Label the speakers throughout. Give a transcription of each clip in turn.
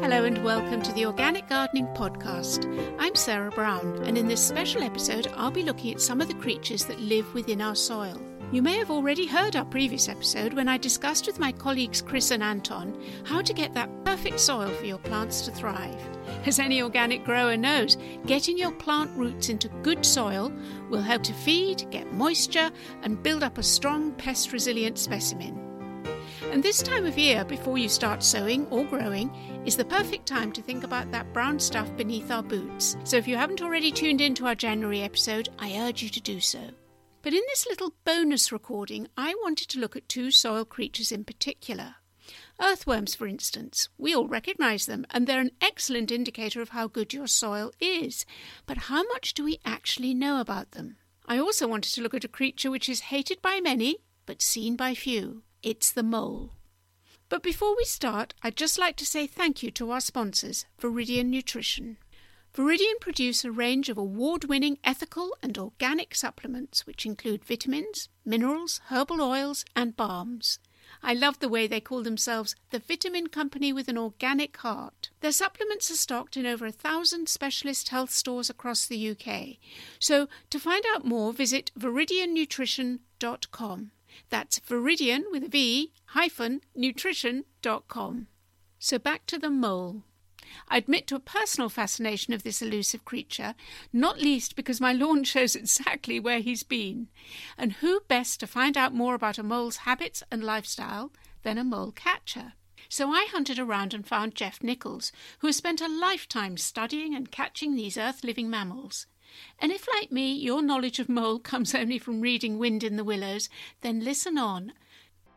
Speaker 1: Hello and welcome to the Organic Gardening Podcast. I'm Sarah Brown, and in this special episode, I'll be looking at some of the creatures that live within our soil. You may have already heard our previous episode when I discussed with my colleagues Chris and Anton how to get that perfect soil for your plants to thrive. As any organic grower knows, getting your plant roots into good soil will help to feed, get moisture, and build up a strong pest resilient specimen. And this time of year, before you start sowing or growing, is the perfect time to think about that brown stuff beneath our boots. So if you haven't already tuned into our January episode, I urge you to do so. But in this little bonus recording, I wanted to look at two soil creatures in particular. Earthworms, for instance, we all recognise them, and they're an excellent indicator of how good your soil is. But how much do we actually know about them? I also wanted to look at a creature which is hated by many, but seen by few. It's the mole. But before we start, I'd just like to say thank you to our sponsors, Viridian Nutrition. Viridian produce a range of award winning ethical and organic supplements which include vitamins, minerals, herbal oils, and balms. I love the way they call themselves the vitamin company with an organic heart. Their supplements are stocked in over a thousand specialist health stores across the UK. So to find out more, visit viridiannutrition.com. That's Viridian with a V hyphen nutrition.com. So back to the mole. I admit to a personal fascination of this elusive creature, not least because my lawn shows exactly where he's been. And who best to find out more about a mole's habits and lifestyle than a mole catcher? So I hunted around and found Jeff Nichols, who has spent a lifetime studying and catching these earth living mammals. And if, like me, your knowledge of mole comes only from reading Wind in the Willows, then listen on.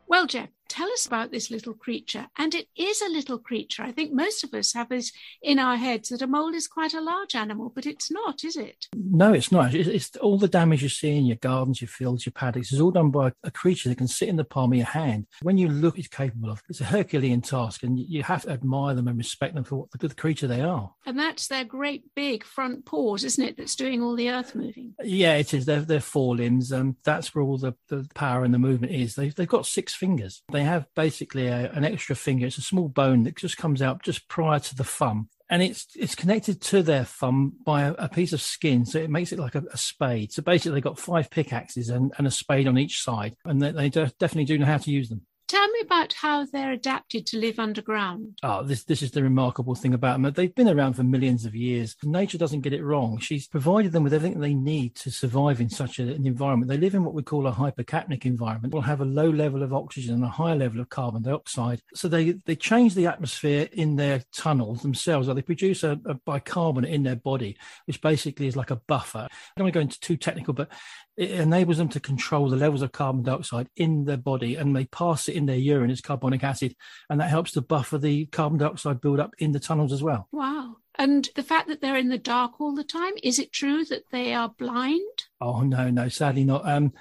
Speaker 1: Well, Jeff, tell us about this little creature. And it is a little creature. I think most of us have this in our heads that a mole is quite a large animal, but it's not, is it?
Speaker 2: No, it's not. It's, it's all the damage you see in your gardens, your fields, your paddocks is all done by a creature that can sit in the palm of your hand. When you look, it's capable of. It's a Herculean task, and you have to admire them and respect them for what the good creature they are.
Speaker 1: And that's their great big front paws, isn't it? That's doing all the earth moving.
Speaker 2: Yeah, it is. They're, they're forelimbs. Um, that's where all the, the power and the movement is. They, they've got six fingers. They have basically a, an extra finger. It's a small bone that just comes out just prior to the thumb. And it's it's connected to their thumb by a, a piece of skin, so it makes it like a, a, spade. So basically, they've got five pickaxes and, and a spade on each side, and they, they definitely do know how to use them.
Speaker 1: Tell me about how they're adapted to live underground.
Speaker 2: Oh, this this is the remarkable thing about them. They've been around for millions of years. Nature doesn't get it wrong. She's provided them with everything they need to survive in such a, an environment. They live in what we call a hypercapnic environment. Will have a low level of oxygen and a high level of carbon dioxide. So they they change the atmosphere in their tunnels themselves. Or they produce a, a bicarbonate in their body, which basically is like a buffer. I don't want to go into too technical, but it enables them to control the levels of carbon dioxide in their body and they pass it in their urine as carbonic acid and that helps to buffer the carbon dioxide buildup in the tunnels as well
Speaker 1: wow and the fact that they're in the dark all the time is it true that they are blind
Speaker 2: oh no no sadly not um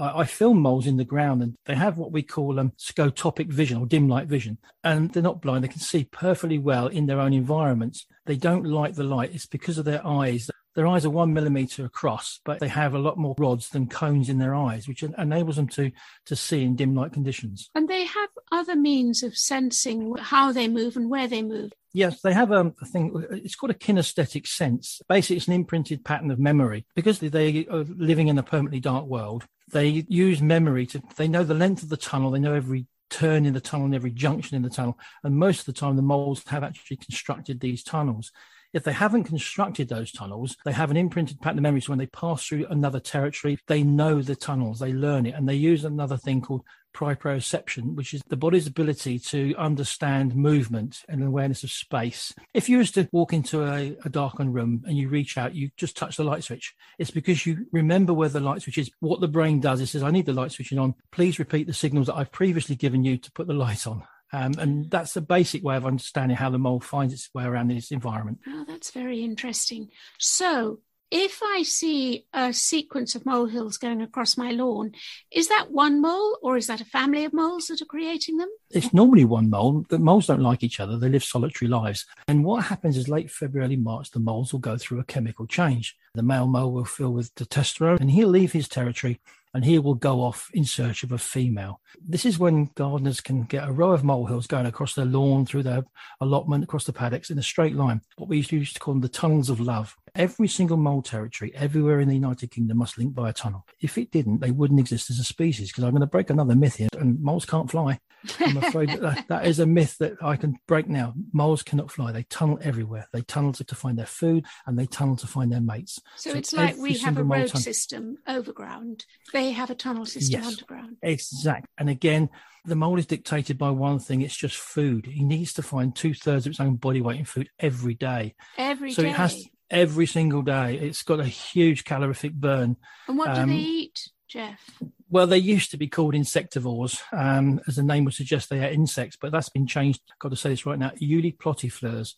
Speaker 2: I, film moles in the ground and they have what we call um, scotopic vision or dim light vision. And they're not blind. They can see perfectly well in their own environments. They don't like the light. It's because of their eyes. Their eyes are one millimeter across, but they have a lot more rods than cones in their eyes, which enables them to, to see in dim light conditions.
Speaker 1: And they have other means of sensing how they move and where they move.
Speaker 2: Yes, they have um, a thing, it's called a kinesthetic sense. Basically, it's an imprinted pattern of memory. Because they are living in a permanently dark world, they use memory to, they know the length of the tunnel, they know every turn in the tunnel and every junction in the tunnel. And most of the time, the moles have actually constructed these tunnels. If they haven't constructed those tunnels, they have an imprinted pattern of memory. So when they pass through another territory, they know the tunnels, they learn it, and they use another thing called proprioception, which is the body's ability to understand movement and awareness of space. If you was to walk into a, a, darkened room and you reach out, you just touch the light switch. It's because you remember where the light switch is. What the brain does, it says, I need the light switching on. Please repeat the signals that I've previously given you to put the light on. Um, and that's a basic way of understanding how the mole finds its way around its environment.
Speaker 1: Oh, that's very interesting. So, if I see a sequence of molehills going across my lawn, is that one mole or is that a family of moles that are creating them?
Speaker 2: It's normally one mole. The moles don't like each other, they live solitary lives. And what happens is late February, March, the moles will go through a chemical change. The male mole will fill with testosterone and he'll leave his territory and he will go off in search of a female. This is when gardeners can get a row of molehills going across their lawn, through their allotment, across the paddocks in a straight line, what we used to call them the tunnels of love. Every single mole territory, everywhere in the United Kingdom, must link by a tunnel. If it didn't, they wouldn't exist as a species. Because I'm going to break another myth here, and moles can't fly. I'm afraid that, that is a myth that I can break now. Moles cannot fly. They tunnel everywhere. They tunnel to, to find their food and they tunnel to find their mates.
Speaker 1: So, so it's like we have a road system overground. They have a tunnel system
Speaker 2: yes,
Speaker 1: underground.
Speaker 2: Exactly. And again, the mole is dictated by one thing it's just food. He needs to find two thirds of its own body weight in food every day.
Speaker 1: Every
Speaker 2: so
Speaker 1: day.
Speaker 2: it has every single day. It's got a huge calorific burn.
Speaker 1: And what do um, they eat, Jeff?
Speaker 2: Well, they used to be called insectivores, um, as the name would suggest they are insects, but that's been changed. I've got to say this right now, Eulipotyphla.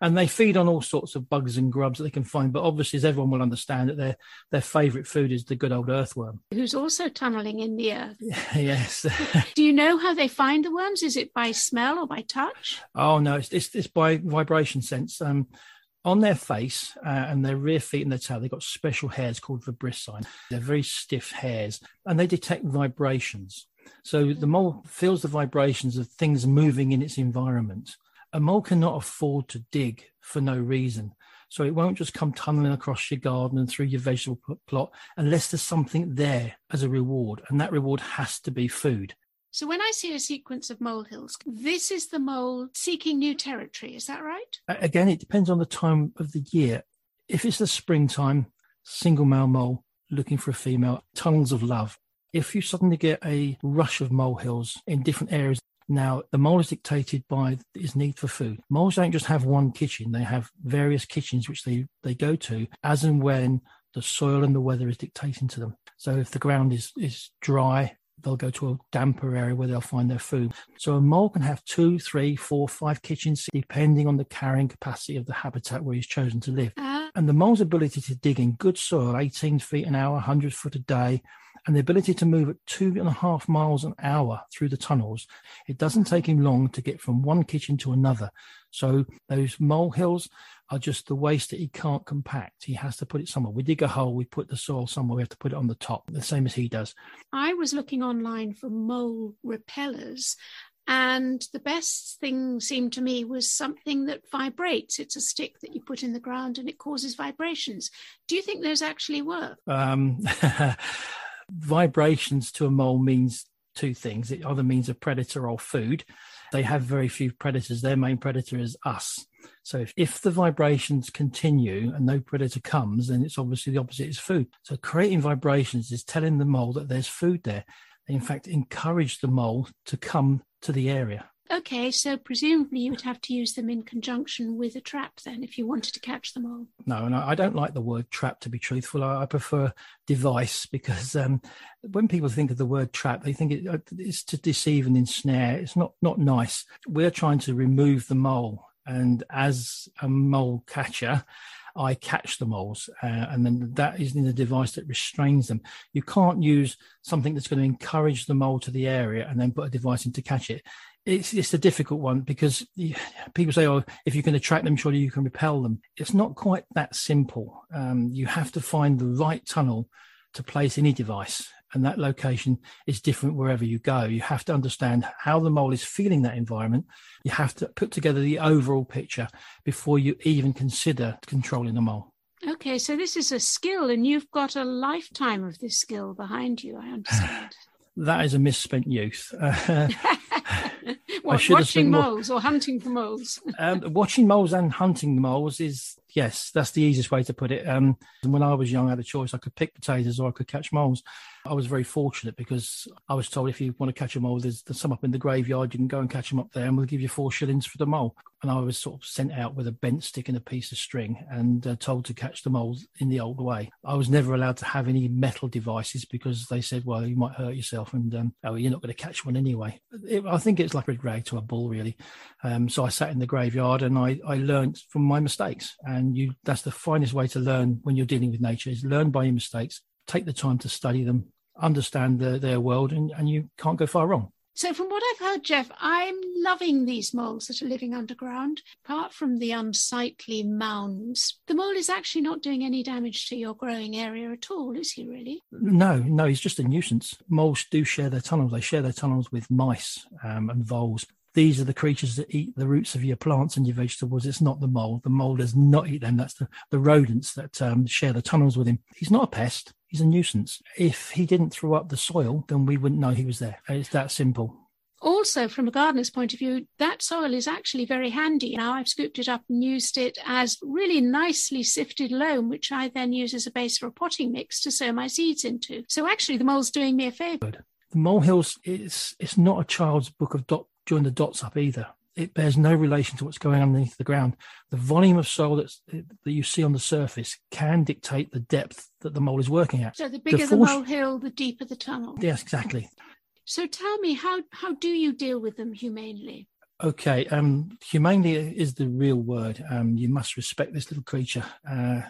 Speaker 2: And they feed on all sorts of bugs and grubs that they can find. But obviously, as everyone will understand, that their their favourite food is the good old earthworm,
Speaker 1: who's also tunneling in the earth.
Speaker 2: yes.
Speaker 1: Do you know how they find the worms? Is it by smell or by touch?
Speaker 2: Oh no, it's it's, it's by vibration sense. Um, on their face uh, and their rear feet and their tail, they've got special hairs called vibrissae. They're very stiff hairs and they detect vibrations. So the mole feels the vibrations of things moving in its environment. A mole cannot afford to dig for no reason. So it won't just come tunneling across your garden and through your vegetable plot unless there's something there as a reward. And that reward has to be food.
Speaker 1: So when I see a sequence of molehills, this is the mole seeking new territory. Is that right?
Speaker 2: Again, it depends on the time of the year. If it's the springtime, single male mole looking for a female, tunnels of love. If you suddenly get a rush of molehills in different areas, now the mole is dictated by his need for food. Moles don't just have one kitchen; they have various kitchens which they they go to as and when the soil and the weather is dictating to them. So if the ground is is dry they'll go to a damper area where they'll find their food. So a mole can have two, three, four, five kitchens, depending on the carrying capacity of the habitat where he's chosen to live. Uh, and the mole's ability to dig in good soil, 18 feet an hour, 100 foot a day, and the ability to move at two and a half miles an hour through the tunnels, it doesn't take him long to get from one kitchen to another. So those molehills are just the waste that he can't compact. He has to put it somewhere. We dig a hole, we put the soil somewhere, we have to put it on the top, the same as he does.
Speaker 1: I was looking online for mole repellers. And the best thing seemed to me was something that vibrates. It's a stick that you put in the ground and it causes vibrations. Do you think those actually work? Um,
Speaker 2: vibrations to a mole means two things. It either means a predator or food. They have very few predators. Their main predator is us. So if, if the vibrations continue and no predator comes, then it's obviously the opposite is food. So creating vibrations is telling the mole that there's food there. They in fact encourage the mole to come to the area.
Speaker 1: Okay, so presumably you would have to use them in conjunction with a trap then if you wanted to catch them all.
Speaker 2: No, and I don't like the word trap to be truthful. I, prefer device because um, when people think of the word trap, they think it, uh, it's to deceive and ensnare. It's not not nice. We're trying to remove the mole, and as a mole catcher, I catch the moles, uh, and then that is in the device that restrains them. You can't use something that's going to encourage the mole to the area and then put a device in to catch it it's it's a difficult one because people say, "Oh, if you can attract them, surely you can repel them." It's not quite that simple. Um, you have to find the right tunnel to place any device, and that location is different wherever you go. You have to understand how the mole is feeling that environment. You have to put together the overall picture before you even consider controlling the mole.
Speaker 1: Okay, so this is a skill, and you've got a lifetime of this skill behind you. I understand.
Speaker 2: that is a misspent youth. Uh,
Speaker 1: what, watching moles or hunting for moles?
Speaker 2: um, watching moles and hunting moles is yes, that's the easiest way to put it. Um, when I was young, I had a choice: I could pick potatoes or I could catch moles. I was very fortunate because I was told if you want to catch a mole, there's, there's some up in the graveyard. You can go and catch them up there, and we'll give you four shillings for the mole. And I was sort of sent out with a bent stick and a piece of string, and uh, told to catch the moles in the old way. I was never allowed to have any metal devices because they said, "Well, you might hurt yourself," and um, oh, you're not going to catch one anyway. It, I think it's like a drag to a bull, really. Um, so I sat in the graveyard and I I learned from my mistakes, and you that's the finest way to learn when you're dealing with nature is learn by your mistakes take the time to study them understand the, their world, and, and you can't go far wrong.
Speaker 1: So, from what I've heard, Jeff, I'm loving these moles that are living underground. Apart from the unsightly mounds, the mole is actually not doing any damage to your growing area at all, is he really?
Speaker 2: No, no, he's just a nuisance. Moles do share their tunnels. They share their tunnels with mice um, and voles. These are the creatures that eat the roots of your plants and your vegetables. It's not the mole. The mole does not eat them. That's the, the rodents that um, share the tunnels with him. He's not a pest he's a nuisance. If he didn't throw up the soil, then we wouldn't know he was there. It's that simple.
Speaker 1: Also, from a gardener's point of view, that soil is actually very handy. Now, I've scooped it up and used it as really nicely sifted loam, which I then use as a base for a potting mix to sow my seeds into. So, actually, the mole's doing me a favour.
Speaker 2: The molehills, it's, it's not a child's book of dot, join the dots up either it bears no relation to what's going on underneath the ground. The volume of soil that's, that you see on the surface can dictate the depth that the mole is working at.
Speaker 1: So the bigger the, force, the molehill, the deeper the tunnel.
Speaker 2: Yes, exactly.
Speaker 1: So tell me, how how do you deal with them humanely?
Speaker 2: Okay, um, humanely is the real word. Um, you must respect this little creature. Uh,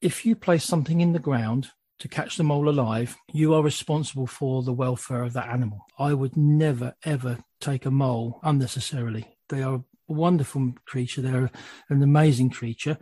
Speaker 2: if you place something in the ground to catch the mole alive, you are responsible for the welfare of that animal. I would never, ever take a mole unnecessarily. They are a wonderful creature. They're an amazing creature.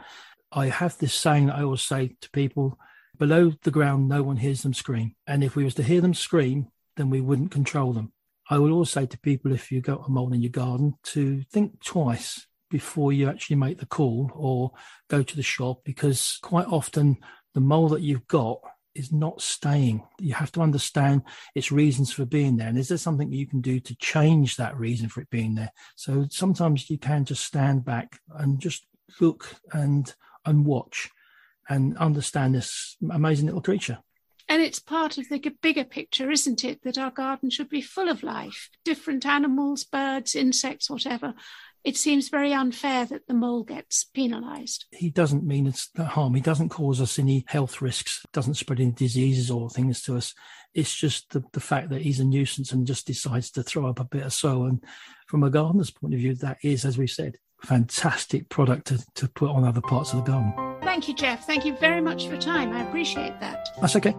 Speaker 2: I have this saying that I always say to people below the ground, no one hears them scream. And if we was to hear them scream, then we wouldn't control them. I would always say to people if you got a mole in your garden to think twice before you actually make the call or go to the shop because quite often the mole that you've got is not staying. You have to understand its reasons for being there. And is there something you can do to change that reason for it being there? So sometimes you can just stand back and just look and and watch and understand this amazing little creature.
Speaker 1: And it's part of the bigger picture, isn't it? That our garden should be full of life, different animals, birds, insects, whatever, it seems very unfair that the mole gets penalised.
Speaker 2: He doesn't mean it's harm. He doesn't cause us any health risks, doesn't spread any diseases or things to us. It's just the, the fact that he's a nuisance and just decides to throw up a bit of soil. And from a gardener's point of view, that is, as we said, fantastic product to, to put on other parts of the garden.
Speaker 1: Thank you, Jeff. Thank you very much for your time. I appreciate that.
Speaker 2: That's okay.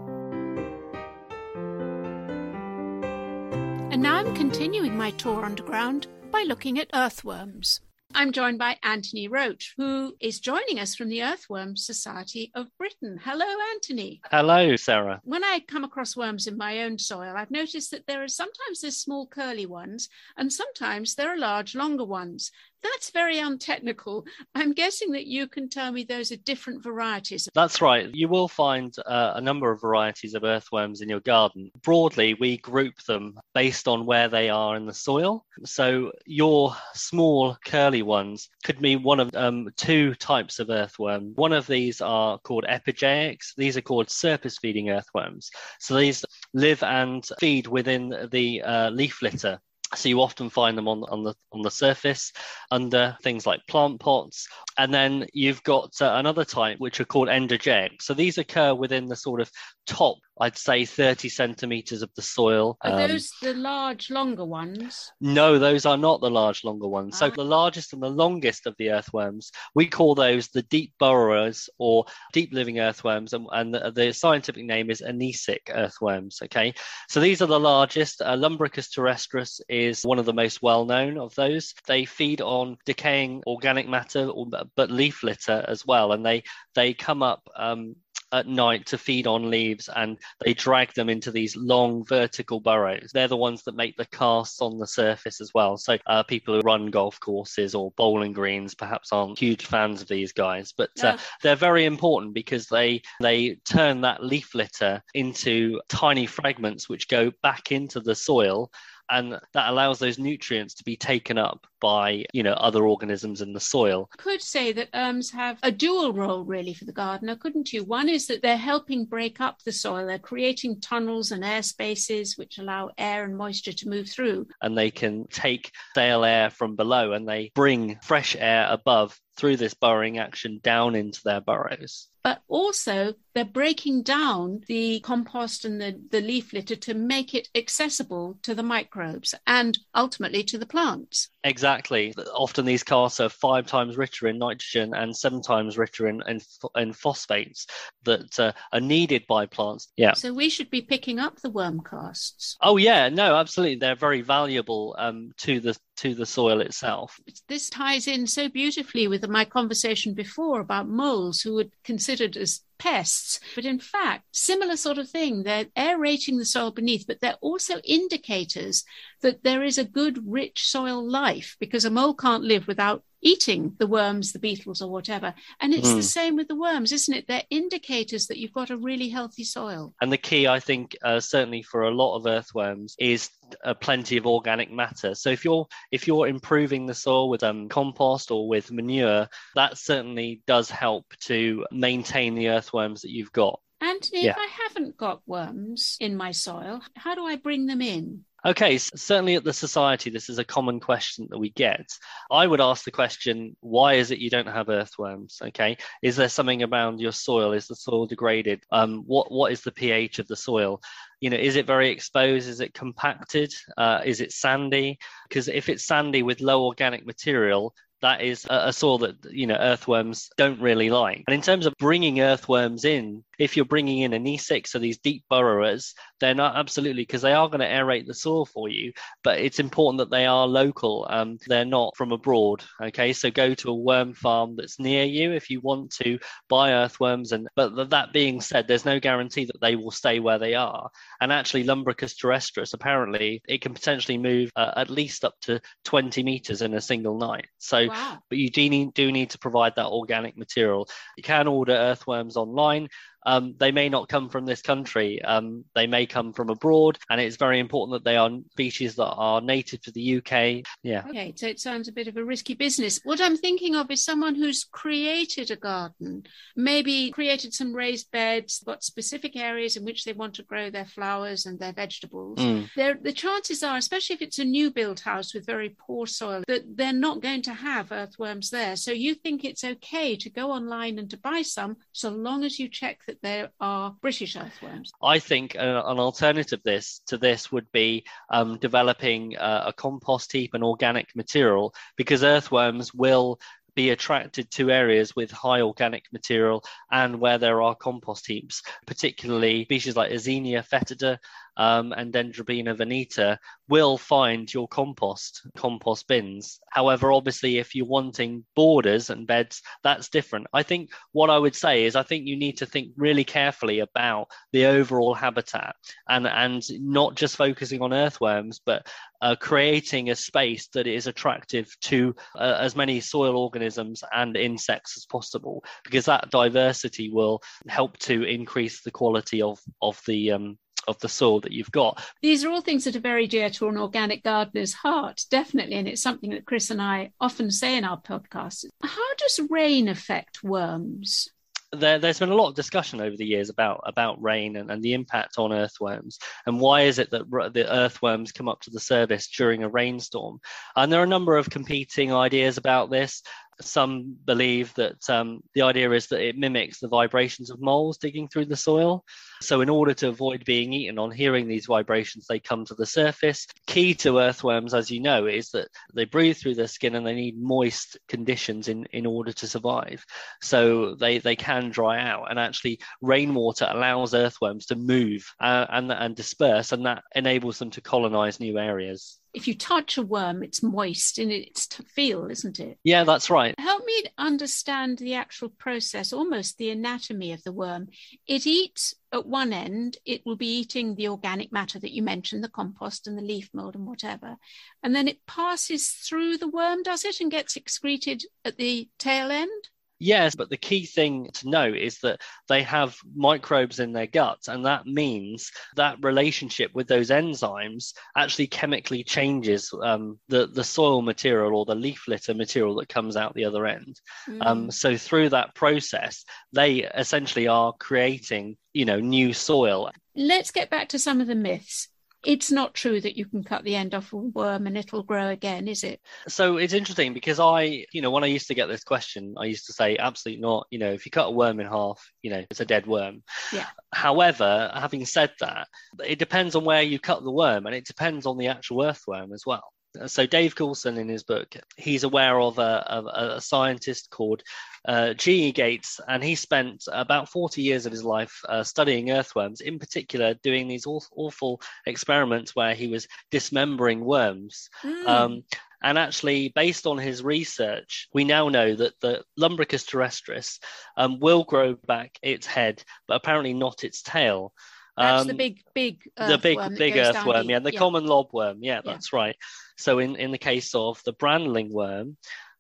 Speaker 1: And now I'm continuing my tour underground by looking at earthworms. I'm joined by Anthony Roach, who is joining us from the Earthworm Society of Britain. Hello, Anthony.
Speaker 3: Hello, Sarah.
Speaker 1: When I come across worms in my own soil, I've noticed that there are sometimes there's small curly ones, and sometimes there are large, longer ones. That's very untechnical. I'm guessing that you can tell me those are different varieties.
Speaker 3: That's right. You will find uh, a number of varieties of earthworms in your garden. Broadly, we group them based on where they are in the soil. So your small curly ones could be one of um, two types of earthworm. One of these are called epigeics. These are called surface feeding earthworms. So these live and feed within the uh, leaf litter so you often find them on on the on the surface under things like plant pots, and then you've got uh, another type which are called endogeic. So these occur within the sort of top I'd say 30 centimeters of the soil.
Speaker 1: Are um, those the large, longer ones?
Speaker 3: No, those are not the large, longer ones. So ah. the largest and the longest of the earthworms, we call those the deep burrowers or deep living earthworms, and, and the, the, scientific name is anecic earthworms. Okay, so these are the largest. Uh, Lumbricus terrestris is one of the most well known of those. They feed on decaying organic matter, but leaf litter as well, and they they come up. Um, at night to feed on leaves and they drag them into these long vertical burrows. They're the ones that make the casts on the surface as well. So uh, people who run golf courses or bowling greens perhaps aren't huge fans of these guys, but uh, they're very important because they they turn that leaf litter into tiny fragments which go back into the soil and that allows those nutrients to be taken up by you know other organisms in the soil.
Speaker 1: Could say that worms have a dual role really for the gardener couldn't you? One is that they're helping break up the soil. They're creating tunnels and air spaces which allow air and moisture to move through.
Speaker 3: And they can take stale air from below and they bring fresh air above through this burrowing action down into their burrows
Speaker 1: but also they're breaking down the compost and the, the leaf litter to make it accessible to the microbes and ultimately to the plants.
Speaker 3: Exactly. Often these casts are five times richer in nitrogen and seven times richer in, in, in phosphates that uh, are needed by plants. Yeah.
Speaker 1: So we should be picking up the worm casts.
Speaker 3: Oh yeah, no, absolutely. They're very valuable um, to the to the soil itself.
Speaker 1: This ties in so beautifully with my conversation before about moles who were considered as pests. But in fact, similar sort of thing. They're aerating the soil beneath, but they're also indicators that there is a good, rich soil life because a mole can't live without eating the worms, the beetles, or whatever. And it's mm. the hmm. same with the worms, isn't it? They're indicators that you've got a really healthy soil.
Speaker 3: And the key, I think, uh, certainly for a lot of earthworms, is uh, plenty of organic matter. So if you're if you're improving the soil with um, compost or with manure, that certainly does help to maintain the earthworms that you've got.
Speaker 1: And if. I haven't got worms in my soil, how do I bring them in?
Speaker 3: Okay, so certainly at the society, this is a common question that we get. I would ask the question, why is it you don't have earthworms? Okay, is there something around your soil? Is the soil degraded? Um, what what is the pH of the soil? You know, is it very exposed? Is it compacted? Uh, is it sandy? Because if it's sandy with low organic material, that is a, soil that you know earthworms don't really like. And in terms of bringing earthworms in, if you're bringing in anecic, so these deep burrowers, they're not absolutely because they are going to aerate the soil for you. But it's important that they are local. Um, they're not from abroad. Okay, so go to a worm farm that's near you if you want to buy earthworms. And but that being said, there's no guarantee that they will stay where they are. And actually, Lumbricus terrestris apparently it can potentially move uh, at least up to 20 meters in a single night. So
Speaker 1: Wow.
Speaker 3: But you do need, do need to provide that organic material. You can order earthworms online um, they may not come from this country. Um, they may come from abroad, and it's very important that they are species that are native to the UK. Yeah.
Speaker 1: Okay, so it sounds a bit of a risky business. What I'm thinking of is someone who's created a garden, maybe created some raised beds, got specific areas in which they want to grow their flowers and their vegetables. Mm. the chances are, especially if it's a new built house with very poor soil, that they're not going to have earthworms there. So you think it's okay to go online and to buy some, so long as you check that there are British earthworms?
Speaker 3: I think an, an alternative this to this would be um, developing uh, a compost heap and organic material because earthworms will be attracted to areas with high organic material and where there are compost heaps, particularly species like Eisenia foetida um, and Dendrobaena veneta will find your compost compost bins. However, obviously, if you're wanting borders and beds, that's different. I think what I would say is I think you need to think really carefully about the overall habitat and and not just focusing on earthworms, but uh, creating a space that is attractive to uh, as many soil organisms and insects as possible, because that diversity will help to increase the quality of of the um, of the soil that you've got.
Speaker 1: These are all things that are very dear to an organic gardener's heart, definitely. And it's something that Chris and I often say in our podcasts. How does rain affect worms?
Speaker 3: There, has been a lot of discussion over the years about about rain and, and the impact on earthworms and why is it that the earthworms come up to the surface during a rainstorm and there are a number of competing ideas about this some believe that um, the idea is that it mimics the vibrations of moles digging through the soil. So, in order to avoid being eaten on hearing these vibrations, they come to the surface. Key to earthworms, as you know, is that they breathe through their skin and they need moist conditions in, in order to survive. So, they, they can dry out. And actually, rainwater allows earthworms to move uh, and, and disperse, and that enables them to colonize new areas
Speaker 1: if you touch a worm, it's moist in it's feel, isn't it?
Speaker 3: Yeah, that's right.
Speaker 1: Help me understand the actual process, almost the anatomy of the worm. It eats at one end, it will be eating the organic matter that you mentioned, the compost and the leaf mold and whatever. And then it passes through the worm, does it, and gets excreted at the tail end?
Speaker 3: Yes, but the key thing to know is that they have microbes in their guts, and that means that relationship with those enzymes actually chemically changes um, the the soil material or the leaf litter material that comes out the other end. Mm. Um, so through that process, they essentially are creating, you know, new soil.
Speaker 1: Let's get back to some of the myths It's not true that you can cut the end off a worm and it'll grow again, is it?
Speaker 3: So it's interesting because I, you know, when I used to get this question, I used to say, absolutely not. You know, if you cut a worm in half, you know, it's a dead worm.
Speaker 1: Yeah.
Speaker 3: However, having said that, it depends on where you cut the worm and it depends on the actual earthworm as well. So Dave Goulson in his book, he's aware of a, a, a scientist called uh, G.E. Gates, and he spent about 40 years of his life uh, studying earthworms, in particular doing these awful, awful experiments where he was dismembering worms.
Speaker 1: Mm.
Speaker 3: Um, and actually, based on his research, we now know that the Lumbricus terrestris um, will grow back its head, but apparently not its tail.
Speaker 1: That's
Speaker 3: Um,
Speaker 1: the big, big,
Speaker 3: the big big earthworm, yeah, the common lobworm, yeah,
Speaker 1: Yeah.
Speaker 3: that's right. So in in the case of the brandling worm,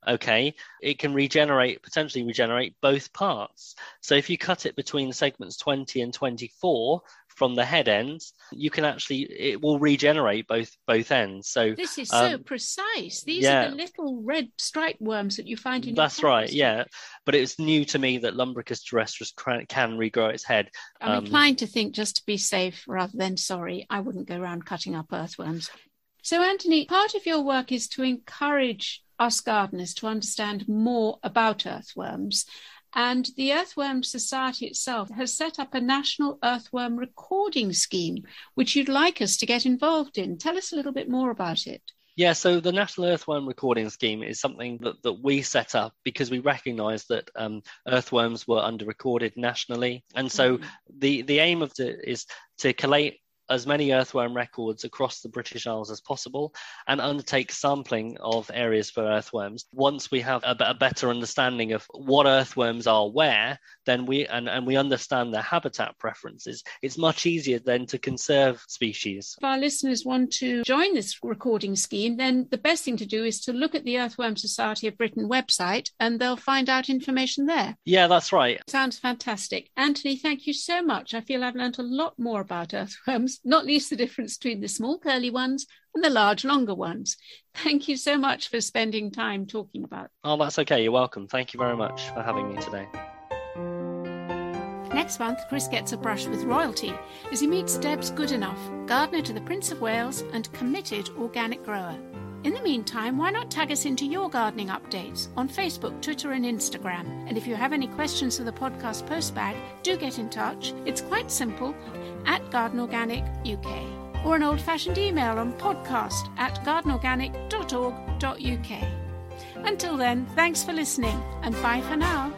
Speaker 3: okay, it can regenerate potentially regenerate both parts. So if you cut it between segments 20 and 24 from the head ends, you can actually it will regenerate both both ends. So
Speaker 1: This is so
Speaker 3: Um,
Speaker 1: precise. These
Speaker 3: yeah.
Speaker 1: are the little red striped worms that you find in your
Speaker 3: that's right, yeah. But it's new to me that Lumbricus terrestris can, can regrow its head.
Speaker 1: I'm
Speaker 3: Um,
Speaker 1: inclined to think just to be safe rather than sorry, I wouldn't go around cutting up earthworms. So, Anthony, part of your work is to encourage us gardeners to understand more about earthworms. And the Earthworm Society itself has set up a national earthworm recording scheme, which you'd like us to get involved in. Tell us a little bit more about it.
Speaker 3: Yeah, so the National Earthworm Recording Scheme is something that, that we set up because we recognised that um, earthworms were under-recorded nationally, and so
Speaker 1: Mhm.
Speaker 3: the the aim of it is to collate as many earthworm records across the British Isles as possible and undertake sampling of areas for earthworms. Once we have a, a better understanding of what earthworms are where, then we and, and we understand their habitat preferences, it's much easier then to conserve species.
Speaker 1: If our listeners want to join this recording scheme, then the best thing to do is to look at the Earthworm Society of Britain website and they'll find out information there.
Speaker 3: Yeah, that's right.
Speaker 1: Sounds fantastic. Anthony, thank you so much. I feel I've learnt a lot more about earthworms, not least the difference between the small curly ones and the large longer ones. Thank you so much for spending time talking about.
Speaker 3: Oh, that's okay. You're welcome. Thank you very much for having me today.
Speaker 1: Next month, Chris gets a brush with royalty as he meets Debs Goodenough, gardener to the Prince of Wales and committed organic grower. In the meantime, why not tag us into your gardening updates on Facebook, Twitter, and Instagram? And if you have any questions for the podcast postbag, do get in touch. It's quite simple at Garden Organic UK or an old fashioned email on podcast at gardenorganic.org.uk. Until then, thanks for listening and bye for now.